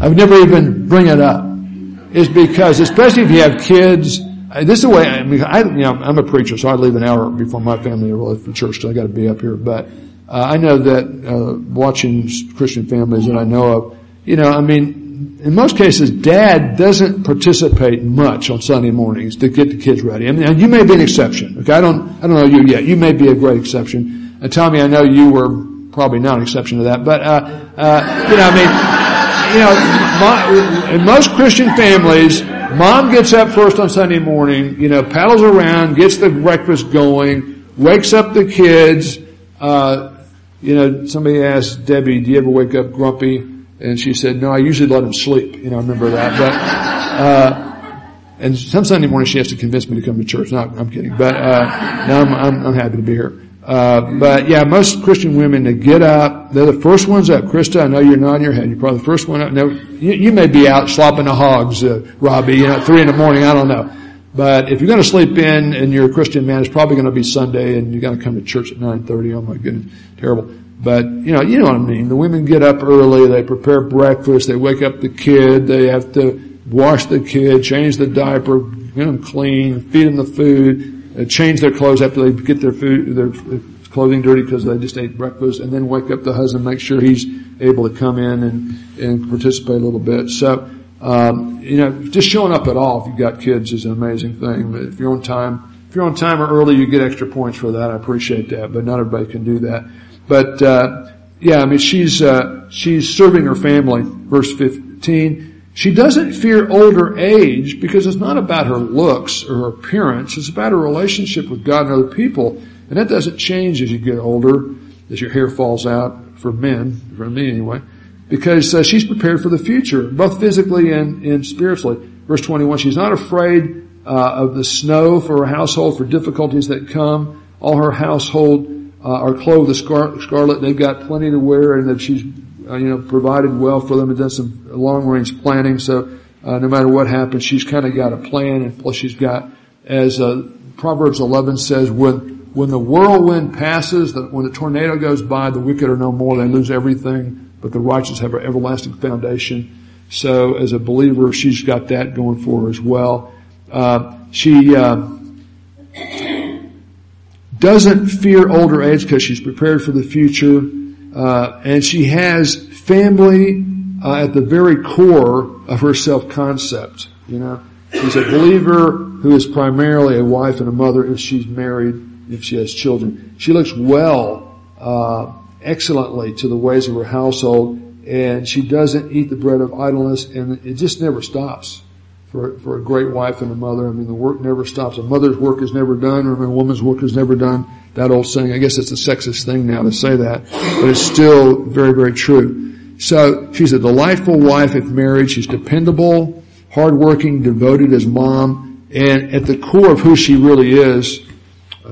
I would never even bring it up. Is because, especially if you have kids, this is the way, I mean, I, you know, I'm a preacher, so I leave an hour before my family arrives for church, so I gotta be up here, but I know that uh, watching Christian families that I know of, you know, I mean, in most cases, dad doesn't participate much on Sunday mornings to get the kids ready. I mean, you may be an exception. Okay, I don't, I don't know you yet. You may be a great exception. And Tommy, I know you were probably not an exception to that, but uh, uh, you know, I mean, you know, in most Christian families, mom gets up first on Sunday morning, you know, paddles around, gets the breakfast going, wakes up the kids. Uh, you know, somebody asked Debbie, do you ever wake up grumpy? And she said, no, I usually let him sleep. You know, I remember that. But, uh, and some Sunday morning she has to convince me to come to church. No, I'm kidding. But, uh, I'm, I'm, I'm happy to be here. Uh, but yeah, most Christian women that get up, they're the first ones up. Krista, I know you're nodding your head. You're probably the first one up. Now, you, you may be out slopping the hogs, uh, Robbie, you know, at three in the morning. I don't know. But if you're going to sleep in and you're a Christian man, it's probably going to be Sunday and you got to come to church at 9.30. Oh my goodness. Terrible. But, you know, you know what I mean. The women get up early, they prepare breakfast, they wake up the kid, they have to wash the kid, change the diaper, get them clean, feed them the food, uh, change their clothes after they get their food, their clothing dirty because they just ate breakfast, and then wake up the husband, make sure he's able to come in and, and participate a little bit. So, um, you know, just showing up at all if you've got kids is an amazing thing. But if you're on time, if you're on time or early, you get extra points for that. I appreciate that, but not everybody can do that. But uh, yeah, I mean, she's uh, she's serving her family. Verse fifteen. She doesn't fear older age because it's not about her looks or her appearance. It's about her relationship with God and other people, and that doesn't change as you get older, as your hair falls out. For men, for me anyway because uh, she's prepared for the future, both physically and, and spiritually. Verse 21, she's not afraid uh, of the snow for her household, for difficulties that come. All her household uh, are clothed with scar- scarlet. They've got plenty to wear, and that she's uh, you know provided well for them and done some long range planning. So uh, no matter what happens, she's kind of got a plan, and plus she's got, as uh, Proverbs 11 says, when when the whirlwind passes, the, when the tornado goes by, the wicked are no more. They lose everything but the righteous have an everlasting foundation. So as a believer, she's got that going for her as well. Uh, she uh, doesn't fear older age because she's prepared for the future, uh, and she has family uh, at the very core of her self-concept. You know, she's a believer who is primarily a wife and a mother if she's married, if she has children. She looks well uh, excellently to the ways of her household and she doesn't eat the bread of idleness and it just never stops for, for a great wife and a mother. I mean, the work never stops. A mother's work is never done or a woman's work is never done. That old saying, I guess it's a sexist thing now to say that, but it's still very, very true. So she's a delightful wife if married. She's dependable, hardworking, devoted as mom, And at the core of who she really is,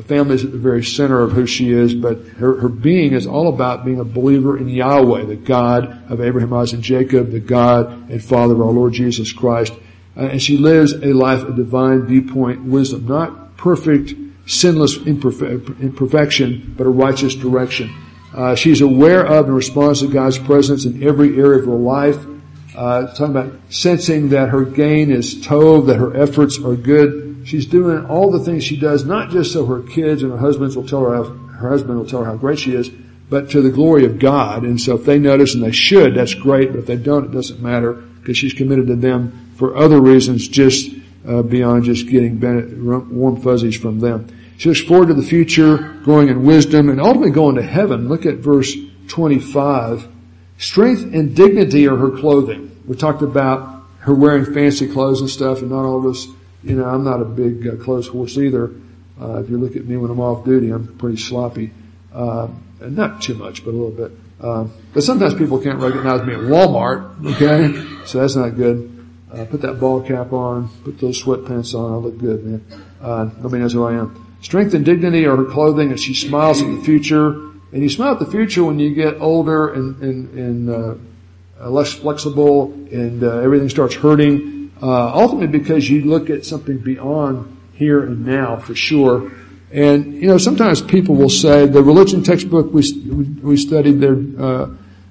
family is at the very center of who she is, but her, her being is all about being a believer in Yahweh, the God of Abraham, Isaac, and Jacob, the God and Father of our Lord Jesus Christ. Uh, and she lives a life of divine viewpoint wisdom, not perfect, sinless imperfection, but a righteous direction. Uh, she's aware of and responds to God's presence in every area of her life. Uh, talking about sensing that her gain is tov, that her efforts are good. She's doing all the things she does, not just so her kids and her husbands will tell her how, her husband will tell her how great she is, but to the glory of God. And so if they notice and they should, that's great, but if they don't, it doesn't matter because she's committed to them for other reasons just uh, beyond just getting warm fuzzies from them. She looks forward to the future, growing in wisdom, and ultimately going to heaven. Look at verse 25. Strength and dignity are her clothing. We talked about her wearing fancy clothes and stuff, and not all of us, you know, I'm not a big uh, clothes horse either. Uh, if you look at me when I'm off duty, I'm pretty sloppy. Uh, not too much, but a little bit. Uh, but sometimes people can't recognize me at Walmart, okay? So that's not good. Uh, put that ball cap on, put those sweatpants on, I look good, man. Uh, nobody knows who I am. Strength and dignity are her clothing and she smiles at the future. And you smile at the future when you get older and, and, and uh, less flexible and uh, everything starts hurting. Uh, ultimately because you look at something beyond here and now for sure. And, you know, sometimes people will say, the religion textbook we, we studied there, uh,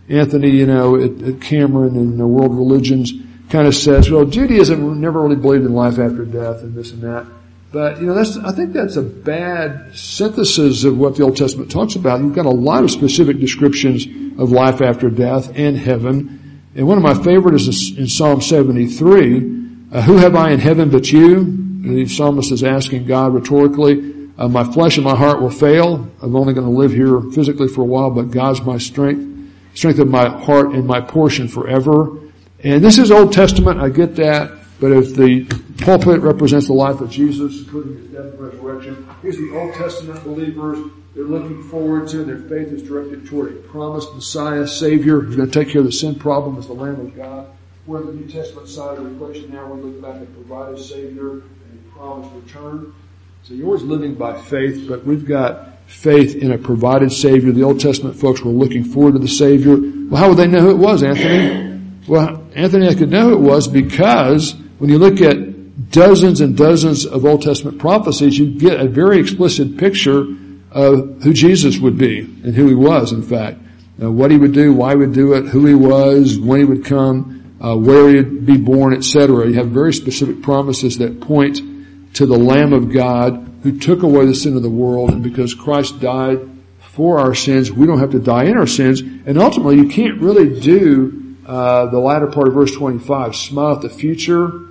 Anthony, you know, at, at Cameron and the World Religions kind of says, well, Judaism never really believed in life after death and this and that. But, you know, that's, I think that's a bad synthesis of what the Old Testament talks about. You've got a lot of specific descriptions of life after death and heaven. And one of my favorite is in Psalm 73. Uh, who have I in heaven but you? The psalmist is asking God rhetorically, uh, my flesh and my heart will fail. I'm only going to live here physically for a while, but God's my strength, strength of my heart and my portion forever. And this is Old Testament. I get that. But if the pulpit represents the life of Jesus, including his death and resurrection, here's the Old Testament believers. They're looking forward to, their faith is directed toward a promised Messiah, Savior, who's going to take care of the sin problem as the Lamb of God. We're the New Testament side of the equation now. We're looking back at provided Savior and promised return. So you're always living by faith, but we've got faith in a provided Savior. The Old Testament folks were looking forward to the Savior. Well, how would they know who it was, Anthony? Well, Anthony, I could know who it was because when you look at dozens and dozens of Old Testament prophecies, you get a very explicit picture of who Jesus would be and who he was, in fact. Uh, what he would do, why he would do it, who he was, when he would come, uh, where he'd be born, etc. You have very specific promises that point to the Lamb of God who took away the sin of the world, and because Christ died for our sins, we don't have to die in our sins. And ultimately, you can't really do uh, the latter part of verse 25, smile at the future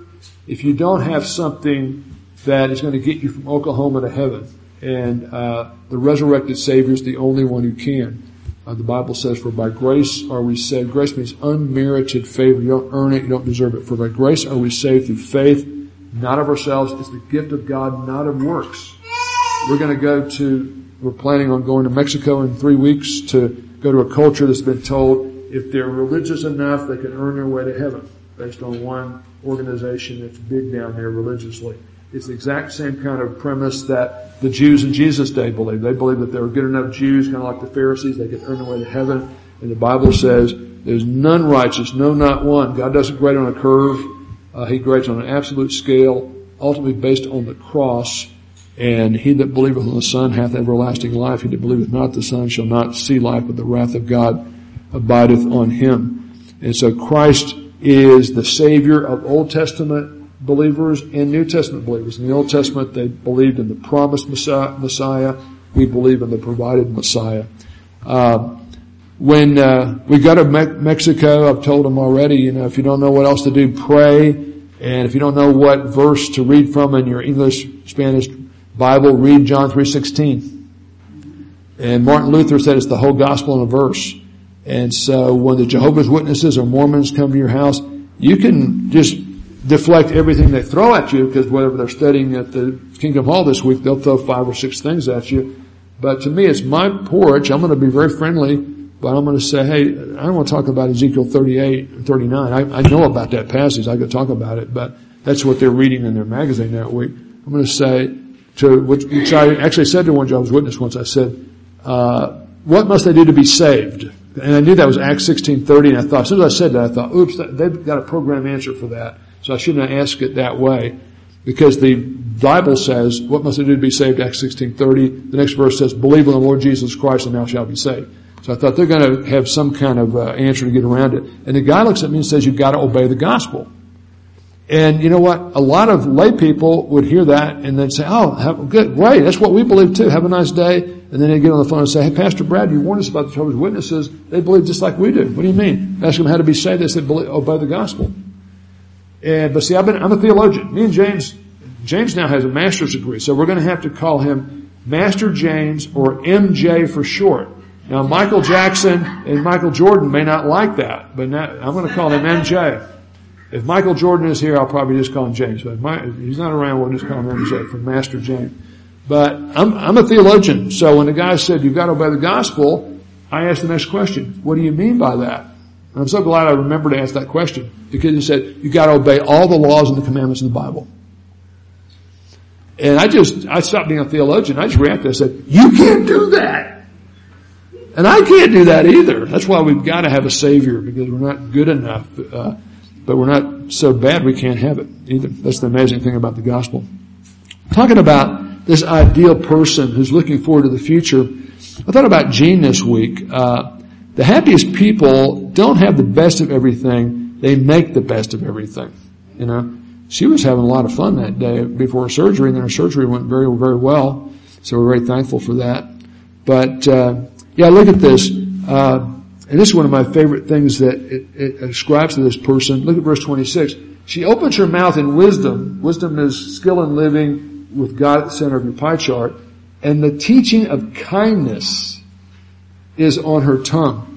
if you don't have something that is going to get you from Oklahoma to heaven, and uh, the resurrected Savior is the only one who can. Uh, the Bible says, "For by grace are we saved." Grace means unmerited favor. You don't earn it. You don't deserve it. For by grace are we saved through faith, not of ourselves. It's the gift of God, not of works. We're going to go to. We're planning on going to Mexico in three weeks to go to a culture that's been told if they're religious enough, they can earn their way to heaven based on one organization that's big down there religiously. It's the exact same kind of premise that the Jews in Jesus' day believed. They believed that there were good enough Jews, kind of like the Pharisees, they could earn their way to heaven. And the Bible says there's none righteous, no, not one. God doesn't grade on a curve. Uh, he grades on an absolute scale, ultimately based on the cross. And he that believeth on the Son hath everlasting life. He that believeth not the Son shall not see life, but the wrath of God abideth on him. And so Christ is the Savior of Old Testament believers and New Testament believers. In the Old Testament, they believed in the promised Messiah. We believe in the provided Messiah. Uh, when uh, we go to Me- Mexico, I've told them already, you know, if you don't know what else to do, pray. And if you don't know what verse to read from in your English, Spanish Bible, read John 3.16. And Martin Luther said it's the whole gospel in a verse. And so when the Jehovah's Witnesses or Mormons come to your house, you can just deflect everything they throw at you because whatever they're studying at the Kingdom Hall this week, they'll throw five or six things at you. But to me, it's my porch. I'm going to be very friendly, but I'm going to say, hey, I don't want to talk about Ezekiel 38 and 39. I, I know about that passage. I could talk about it, but that's what they're reading in their magazine that week. I'm going to say to, which, which I actually said to one Jehovah's Witness once, I said, uh, what must they do to be saved? And I knew that was Acts 16:30, and I thought, as soon as I said that, I thought, oops, they've got a program answer for that. So I shouldn't asked it that way. Because the Bible says, what must I do to be saved? Acts 16:30. The next verse says, believe on the Lord Jesus Christ and thou shalt be saved. So I thought they're going to have some kind of uh, answer to get around it. And the guy looks at me and says, you've got to obey the gospel. And you know what? A lot of lay people would hear that and then say, oh, have, good, great, that's what we believe too. Have a nice day. And then they'd get on the phone and say, hey, Pastor Brad, you warned us about the Jehovah's Witnesses. They believe just like we do. What do you mean? Ask them how to be saved. They said, obey the gospel. And, but see, I've been, I'm a theologian. Me and James, James now has a master's degree, so we're going to have to call him Master James or MJ for short. Now, Michael Jackson and Michael Jordan may not like that, but now, I'm going to call him MJ. If Michael Jordan is here, I'll probably just call him James. But if he's not around, we'll just call him MJ for Master James. But I'm, I'm a theologian, so when the guy said you've got to obey the gospel, I asked the next question: What do you mean by that? And I'm so glad I remembered to ask that question because he said you've got to obey all the laws and the commandments of the Bible. And I just, I stopped being a theologian. I just reacted. I said, you can't do that. And I can't do that either. That's why we've got to have a savior because we're not good enough. Uh, but we're not so bad we can't have it either. That's the amazing thing about the gospel. Talking about this ideal person who's looking forward to the future, I thought about Jean this week. Uh, the happiest people don't have the best of everything; they make the best of everything. You know, she was having a lot of fun that day before her surgery, and then her surgery went very, very well. So we're very thankful for that. But uh, yeah, look at this. Uh, and this is one of my favorite things that it, it ascribes to this person. Look at verse 26. She opens her mouth in wisdom. Wisdom is skill in living with God at the center of your pie chart. And the teaching of kindness is on her tongue.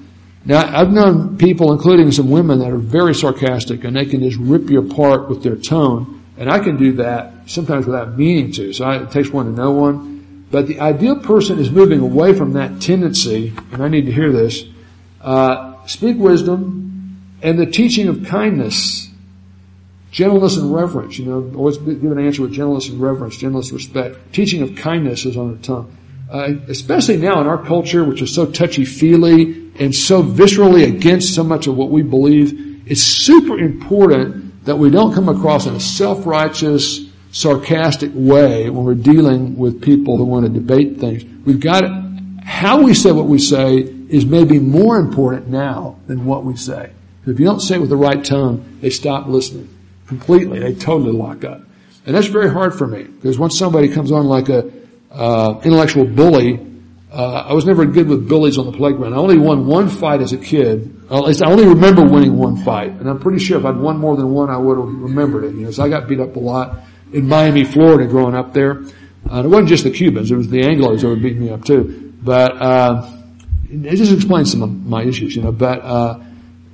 Now, I've known people, including some women, that are very sarcastic and they can just rip you apart with their tone. And I can do that sometimes without meaning to. So I, it takes one to know one. But the ideal person is moving away from that tendency, and I need to hear this, uh, speak wisdom and the teaching of kindness, gentleness and reverence. You know, always give an answer with gentleness and reverence, gentleness, respect. Teaching of kindness is on the tongue. Uh, especially now in our culture, which is so touchy-feely and so viscerally against so much of what we believe, it's super important that we don't come across in a self-righteous, sarcastic way when we're dealing with people who want to debate things. We've got to, how we say what we say is maybe more important now than what we say. If you don't say it with the right tone, they stop listening completely. They totally lock up. And that's very hard for me because once somebody comes on like a uh, intellectual bully, uh, I was never good with bullies on the playground. I only won one fight as a kid. At least I only remember winning one fight, and I'm pretty sure if I'd won more than one, I would have remembered it. You know, so I got beat up a lot in Miami, Florida, growing up there. Uh, it wasn't just the Cubans; it was the Anglos that would beat me up too. But uh, it just explains some of my issues, you know. But uh,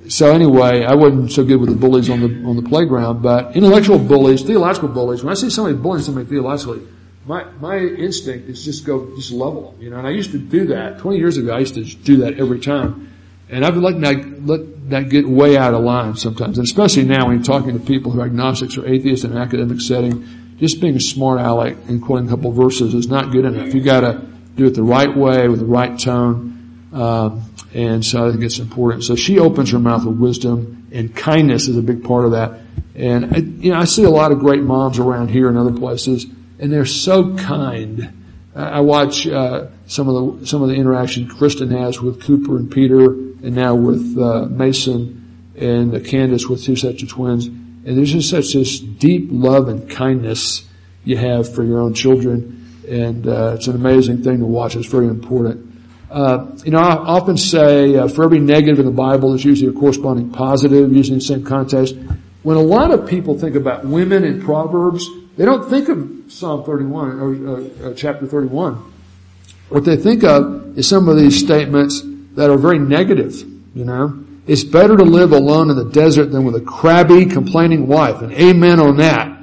so anyway, I wasn't so good with the bullies on the on the playground. But intellectual bullies, theological bullies. When I see somebody bullying somebody theologically, my my instinct is just go just level them, you know. And I used to do that 20 years ago. I used to do that every time, and I've been letting that let that get way out of line sometimes, and especially now when you're talking to people who are agnostics or atheists in an academic setting. Just being a smart aleck and quoting a couple verses is not good enough. You got to do it the right way with the right tone um, and so I think it's important. So she opens her mouth with wisdom and kindness is a big part of that. And I, you know, I see a lot of great moms around here and other places and they're so kind. I watch, uh, some of the, some of the interaction Kristen has with Cooper and Peter and now with, uh, Mason and uh, Candace with two sets of twins. And there's just such this deep love and kindness you have for your own children. And, uh, it's an amazing thing to watch. It's very important. Uh, you know, I often say uh, for every negative in the Bible, there's usually a corresponding positive using the same context. When a lot of people think about women in Proverbs, they don't think of Psalm 31 or uh, uh chapter 31. What they think of is some of these statements that are very negative. You know, it's better to live alone in the desert than with a crabby, complaining wife. And amen on that.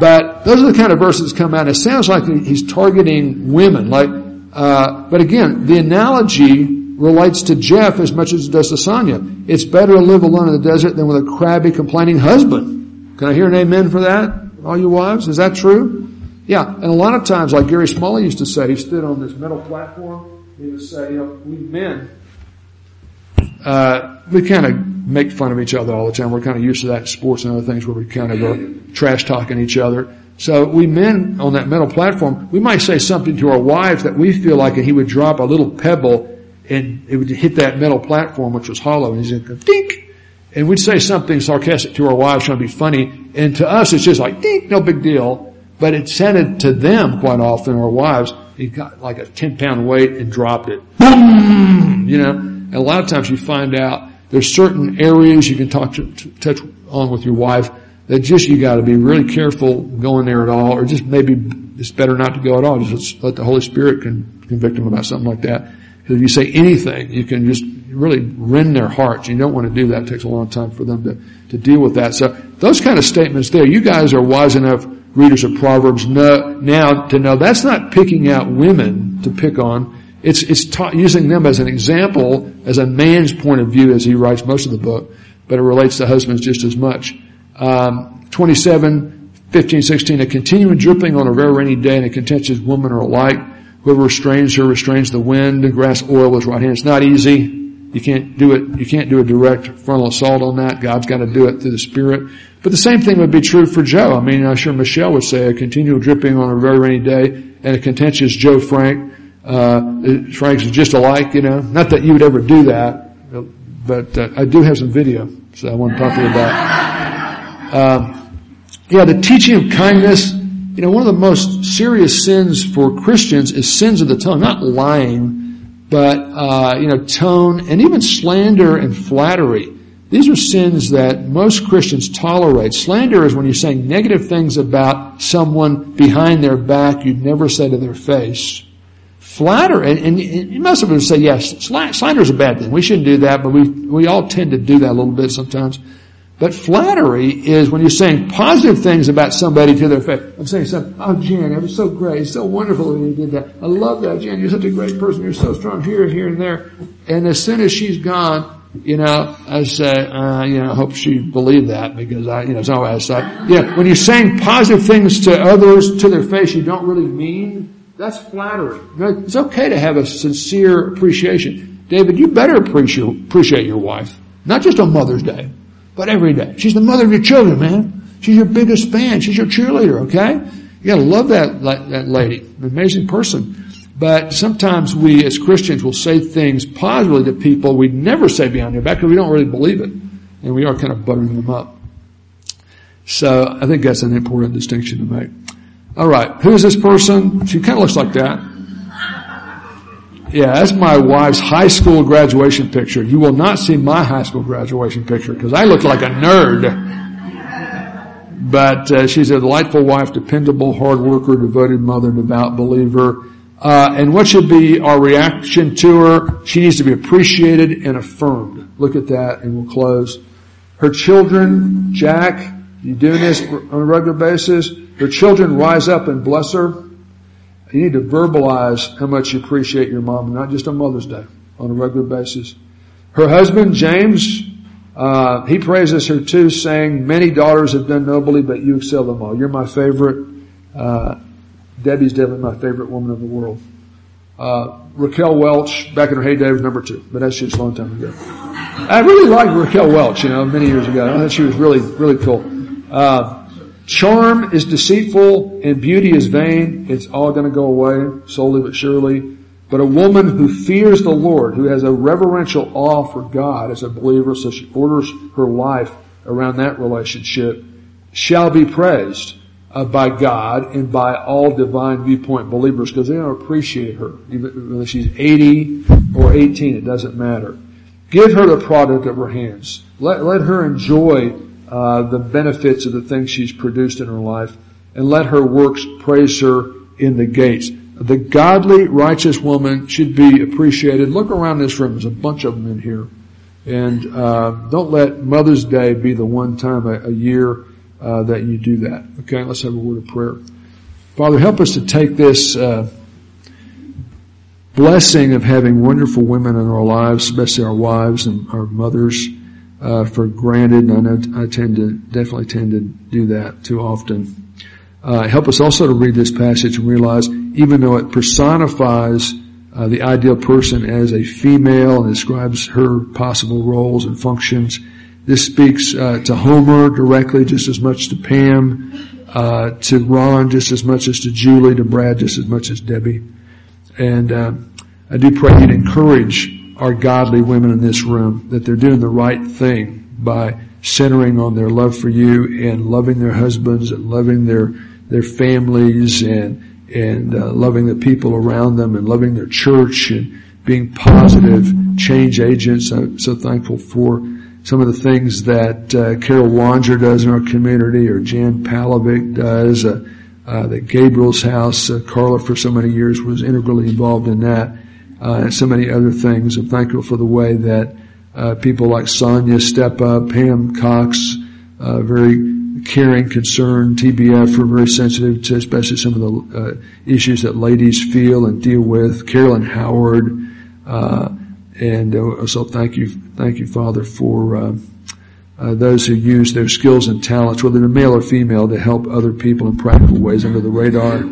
But those are the kind of verses that come out. It sounds like he's targeting women, like uh, but again, the analogy relates to Jeff as much as it does to Sonia. It's better to live alone in the desert than with a crabby, complaining husband. Can I hear an amen for that? All you wives? Is that true? Yeah. And a lot of times, like Gary Smalley used to say, he stood on this metal platform. He would say, you know, we men, uh, we kind of make fun of each other all the time. We're kind of used to that in sports and other things where we kind of are trash talking each other. So we men on that metal platform, we might say something to our wives that we feel like and he would drop a little pebble and it would hit that metal platform, which was hollow, and he's going to go dink. And we'd say something sarcastic to our wives trying to be funny. And to us, it's just like, dink, no big deal. But it sounded to them quite often, our wives, he got like a 10 pound weight and dropped it. Boom! You know, and a lot of times you find out there's certain areas you can talk to, to touch on with your wife that just you got to be really careful going there at all, or just maybe it's better not to go at all. Just let the Holy Spirit convict them about something like that. If you say anything, you can just really rend their hearts. You don't want to do that. It takes a long time for them to, to deal with that. So those kind of statements there, you guys are wise enough readers of Proverbs know, now to know that's not picking out women to pick on. It's, it's ta- using them as an example, as a man's point of view as he writes most of the book, but it relates to husbands just as much. Um, 27, 15, 16, a continuing dripping on a very rainy day and a contentious woman are alike. Whoever restrains her restrains the wind and grasps oil with his right hand. It's not easy. You can't do it. You can't do a direct frontal assault on that. God's got to do it through the Spirit. But the same thing would be true for Joe. I mean, I'm sure Michelle would say a continual dripping on a very rainy day and a contentious Joe Frank. Uh, Frank's just alike, you know. Not that you would ever do that, but uh, I do have some video, so I want to talk to you about. Um, yeah, the teaching of kindness you know, one of the most serious sins for Christians is sins of the tongue, not lying, but, uh, you know, tone and even slander and flattery. These are sins that most Christians tolerate. Slander is when you're saying negative things about someone behind their back you'd never say to their face. Flatter, and, and, and most of us say, yes, slander is a bad thing. We shouldn't do that, but we, we all tend to do that a little bit sometimes. But flattery is when you're saying positive things about somebody to their face. I'm saying something, oh Jan, it was so great, it's so wonderful that you did that. I love that, Jan, you're such a great person, you're so strong here, here, and there. And as soon as she's gone, you know, I say, uh, you know, I hope she believed that because I, you know, it's always like, yeah, when you're saying positive things to others to their face you don't really mean, that's flattery. It's okay to have a sincere appreciation. David, you better appreciate your wife. Not just on Mother's Day but every day. She's the mother of your children, man. She's your biggest fan. She's your cheerleader, okay? You gotta love that, that lady. An amazing person. But sometimes we as Christians will say things positively to people we'd never say behind their back because we don't really believe it. And we are kind of buttering them up. So I think that's an important distinction to make. Alright, who is this person? She kind of looks like that. Yeah, that's my wife's high school graduation picture. You will not see my high school graduation picture because I look like a nerd. But uh, she's a delightful wife, dependable, hard worker, devoted mother, devout believer. Uh, and what should be our reaction to her? She needs to be appreciated and affirmed. Look at that, and we'll close. Her children, Jack, you doing this on a regular basis? Her children rise up and bless her. You need to verbalize how much you appreciate your mom, not just on Mother's Day, on a regular basis. Her husband, James, uh, he praises her too, saying, many daughters have done nobly, but you excel them all. You're my favorite. Uh, Debbie's definitely my favorite woman in the world. Uh, Raquel Welch, back in her heyday, was number two, but that's just a long time ago. I really liked Raquel Welch, you know, many years ago. I thought she was really, really cool. Uh, Charm is deceitful and beauty is vain. It's all going to go away, slowly but surely. But a woman who fears the Lord, who has a reverential awe for God as a believer, so she orders her life around that relationship, shall be praised uh, by God and by all divine viewpoint believers because they don't appreciate her. Even whether she's 80 or 18, it doesn't matter. Give her the product of her hands. Let, let her enjoy uh, the benefits of the things she's produced in her life, and let her works praise her in the gates. The godly, righteous woman should be appreciated. Look around this room. There's a bunch of them in here. And uh, don't let Mother's Day be the one time a, a year uh, that you do that. Okay, let's have a word of prayer. Father, help us to take this uh, blessing of having wonderful women in our lives, especially our wives and our mothers, uh, for granted, and I know I tend to definitely tend to do that too often. Uh, help us also to read this passage and realize, even though it personifies uh, the ideal person as a female and describes her possible roles and functions, this speaks uh, to Homer directly, just as much to Pam, uh, to Ron, just as much as to Julie, to Brad, just as much as Debbie. And uh, I do pray you'd encourage our godly women in this room that they're doing the right thing by centering on their love for you and loving their husbands and loving their their families and and uh, loving the people around them and loving their church and being positive change agents. I'm so thankful for some of the things that uh, Carol Wanger does in our community or Jan Palovic does. Uh, uh, that Gabriel's house, uh, Carla for so many years was integrally involved in that uh, and so many other things. I'm thankful for the way that uh, people like Sonia step up, Pam Cox, uh, very caring, concerned, TBF are very sensitive to especially some of the uh, issues that ladies feel and deal with. Carolyn Howard, uh, and uh, so thank you, thank you, Father, for those who use their skills and talents, whether they're male or female, to help other people in practical ways under the radar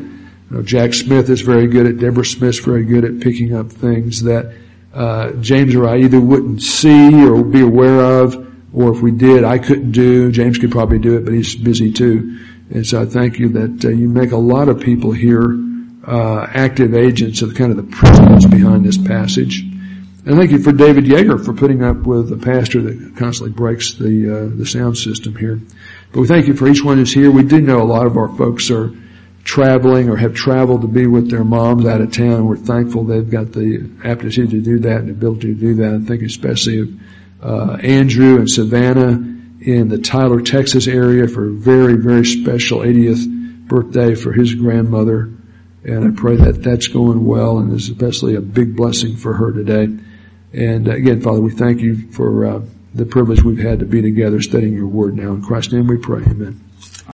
know, Jack Smith is very good at, Deborah Smith's very good at picking up things that uh, James or I either wouldn't see or be aware of, or if we did, I couldn't do. James could probably do it, but he's busy too. And so I thank you that uh, you make a lot of people here uh, active agents of kind of the principles behind this passage. And thank you for David Yeager for putting up with a pastor that constantly breaks the uh, the sound system here. But we thank you for each one who's here. We do know a lot of our folks are traveling or have traveled to be with their moms out of town. We're thankful they've got the aptitude to do that and the ability to do that. I think especially of uh, Andrew and Savannah in the Tyler, Texas area for a very, very special 80th birthday for his grandmother. And I pray that that's going well and is especially a big blessing for her today. And again, Father, we thank you for uh, the privilege we've had to be together studying your word now. In Christ's name we pray. Amen.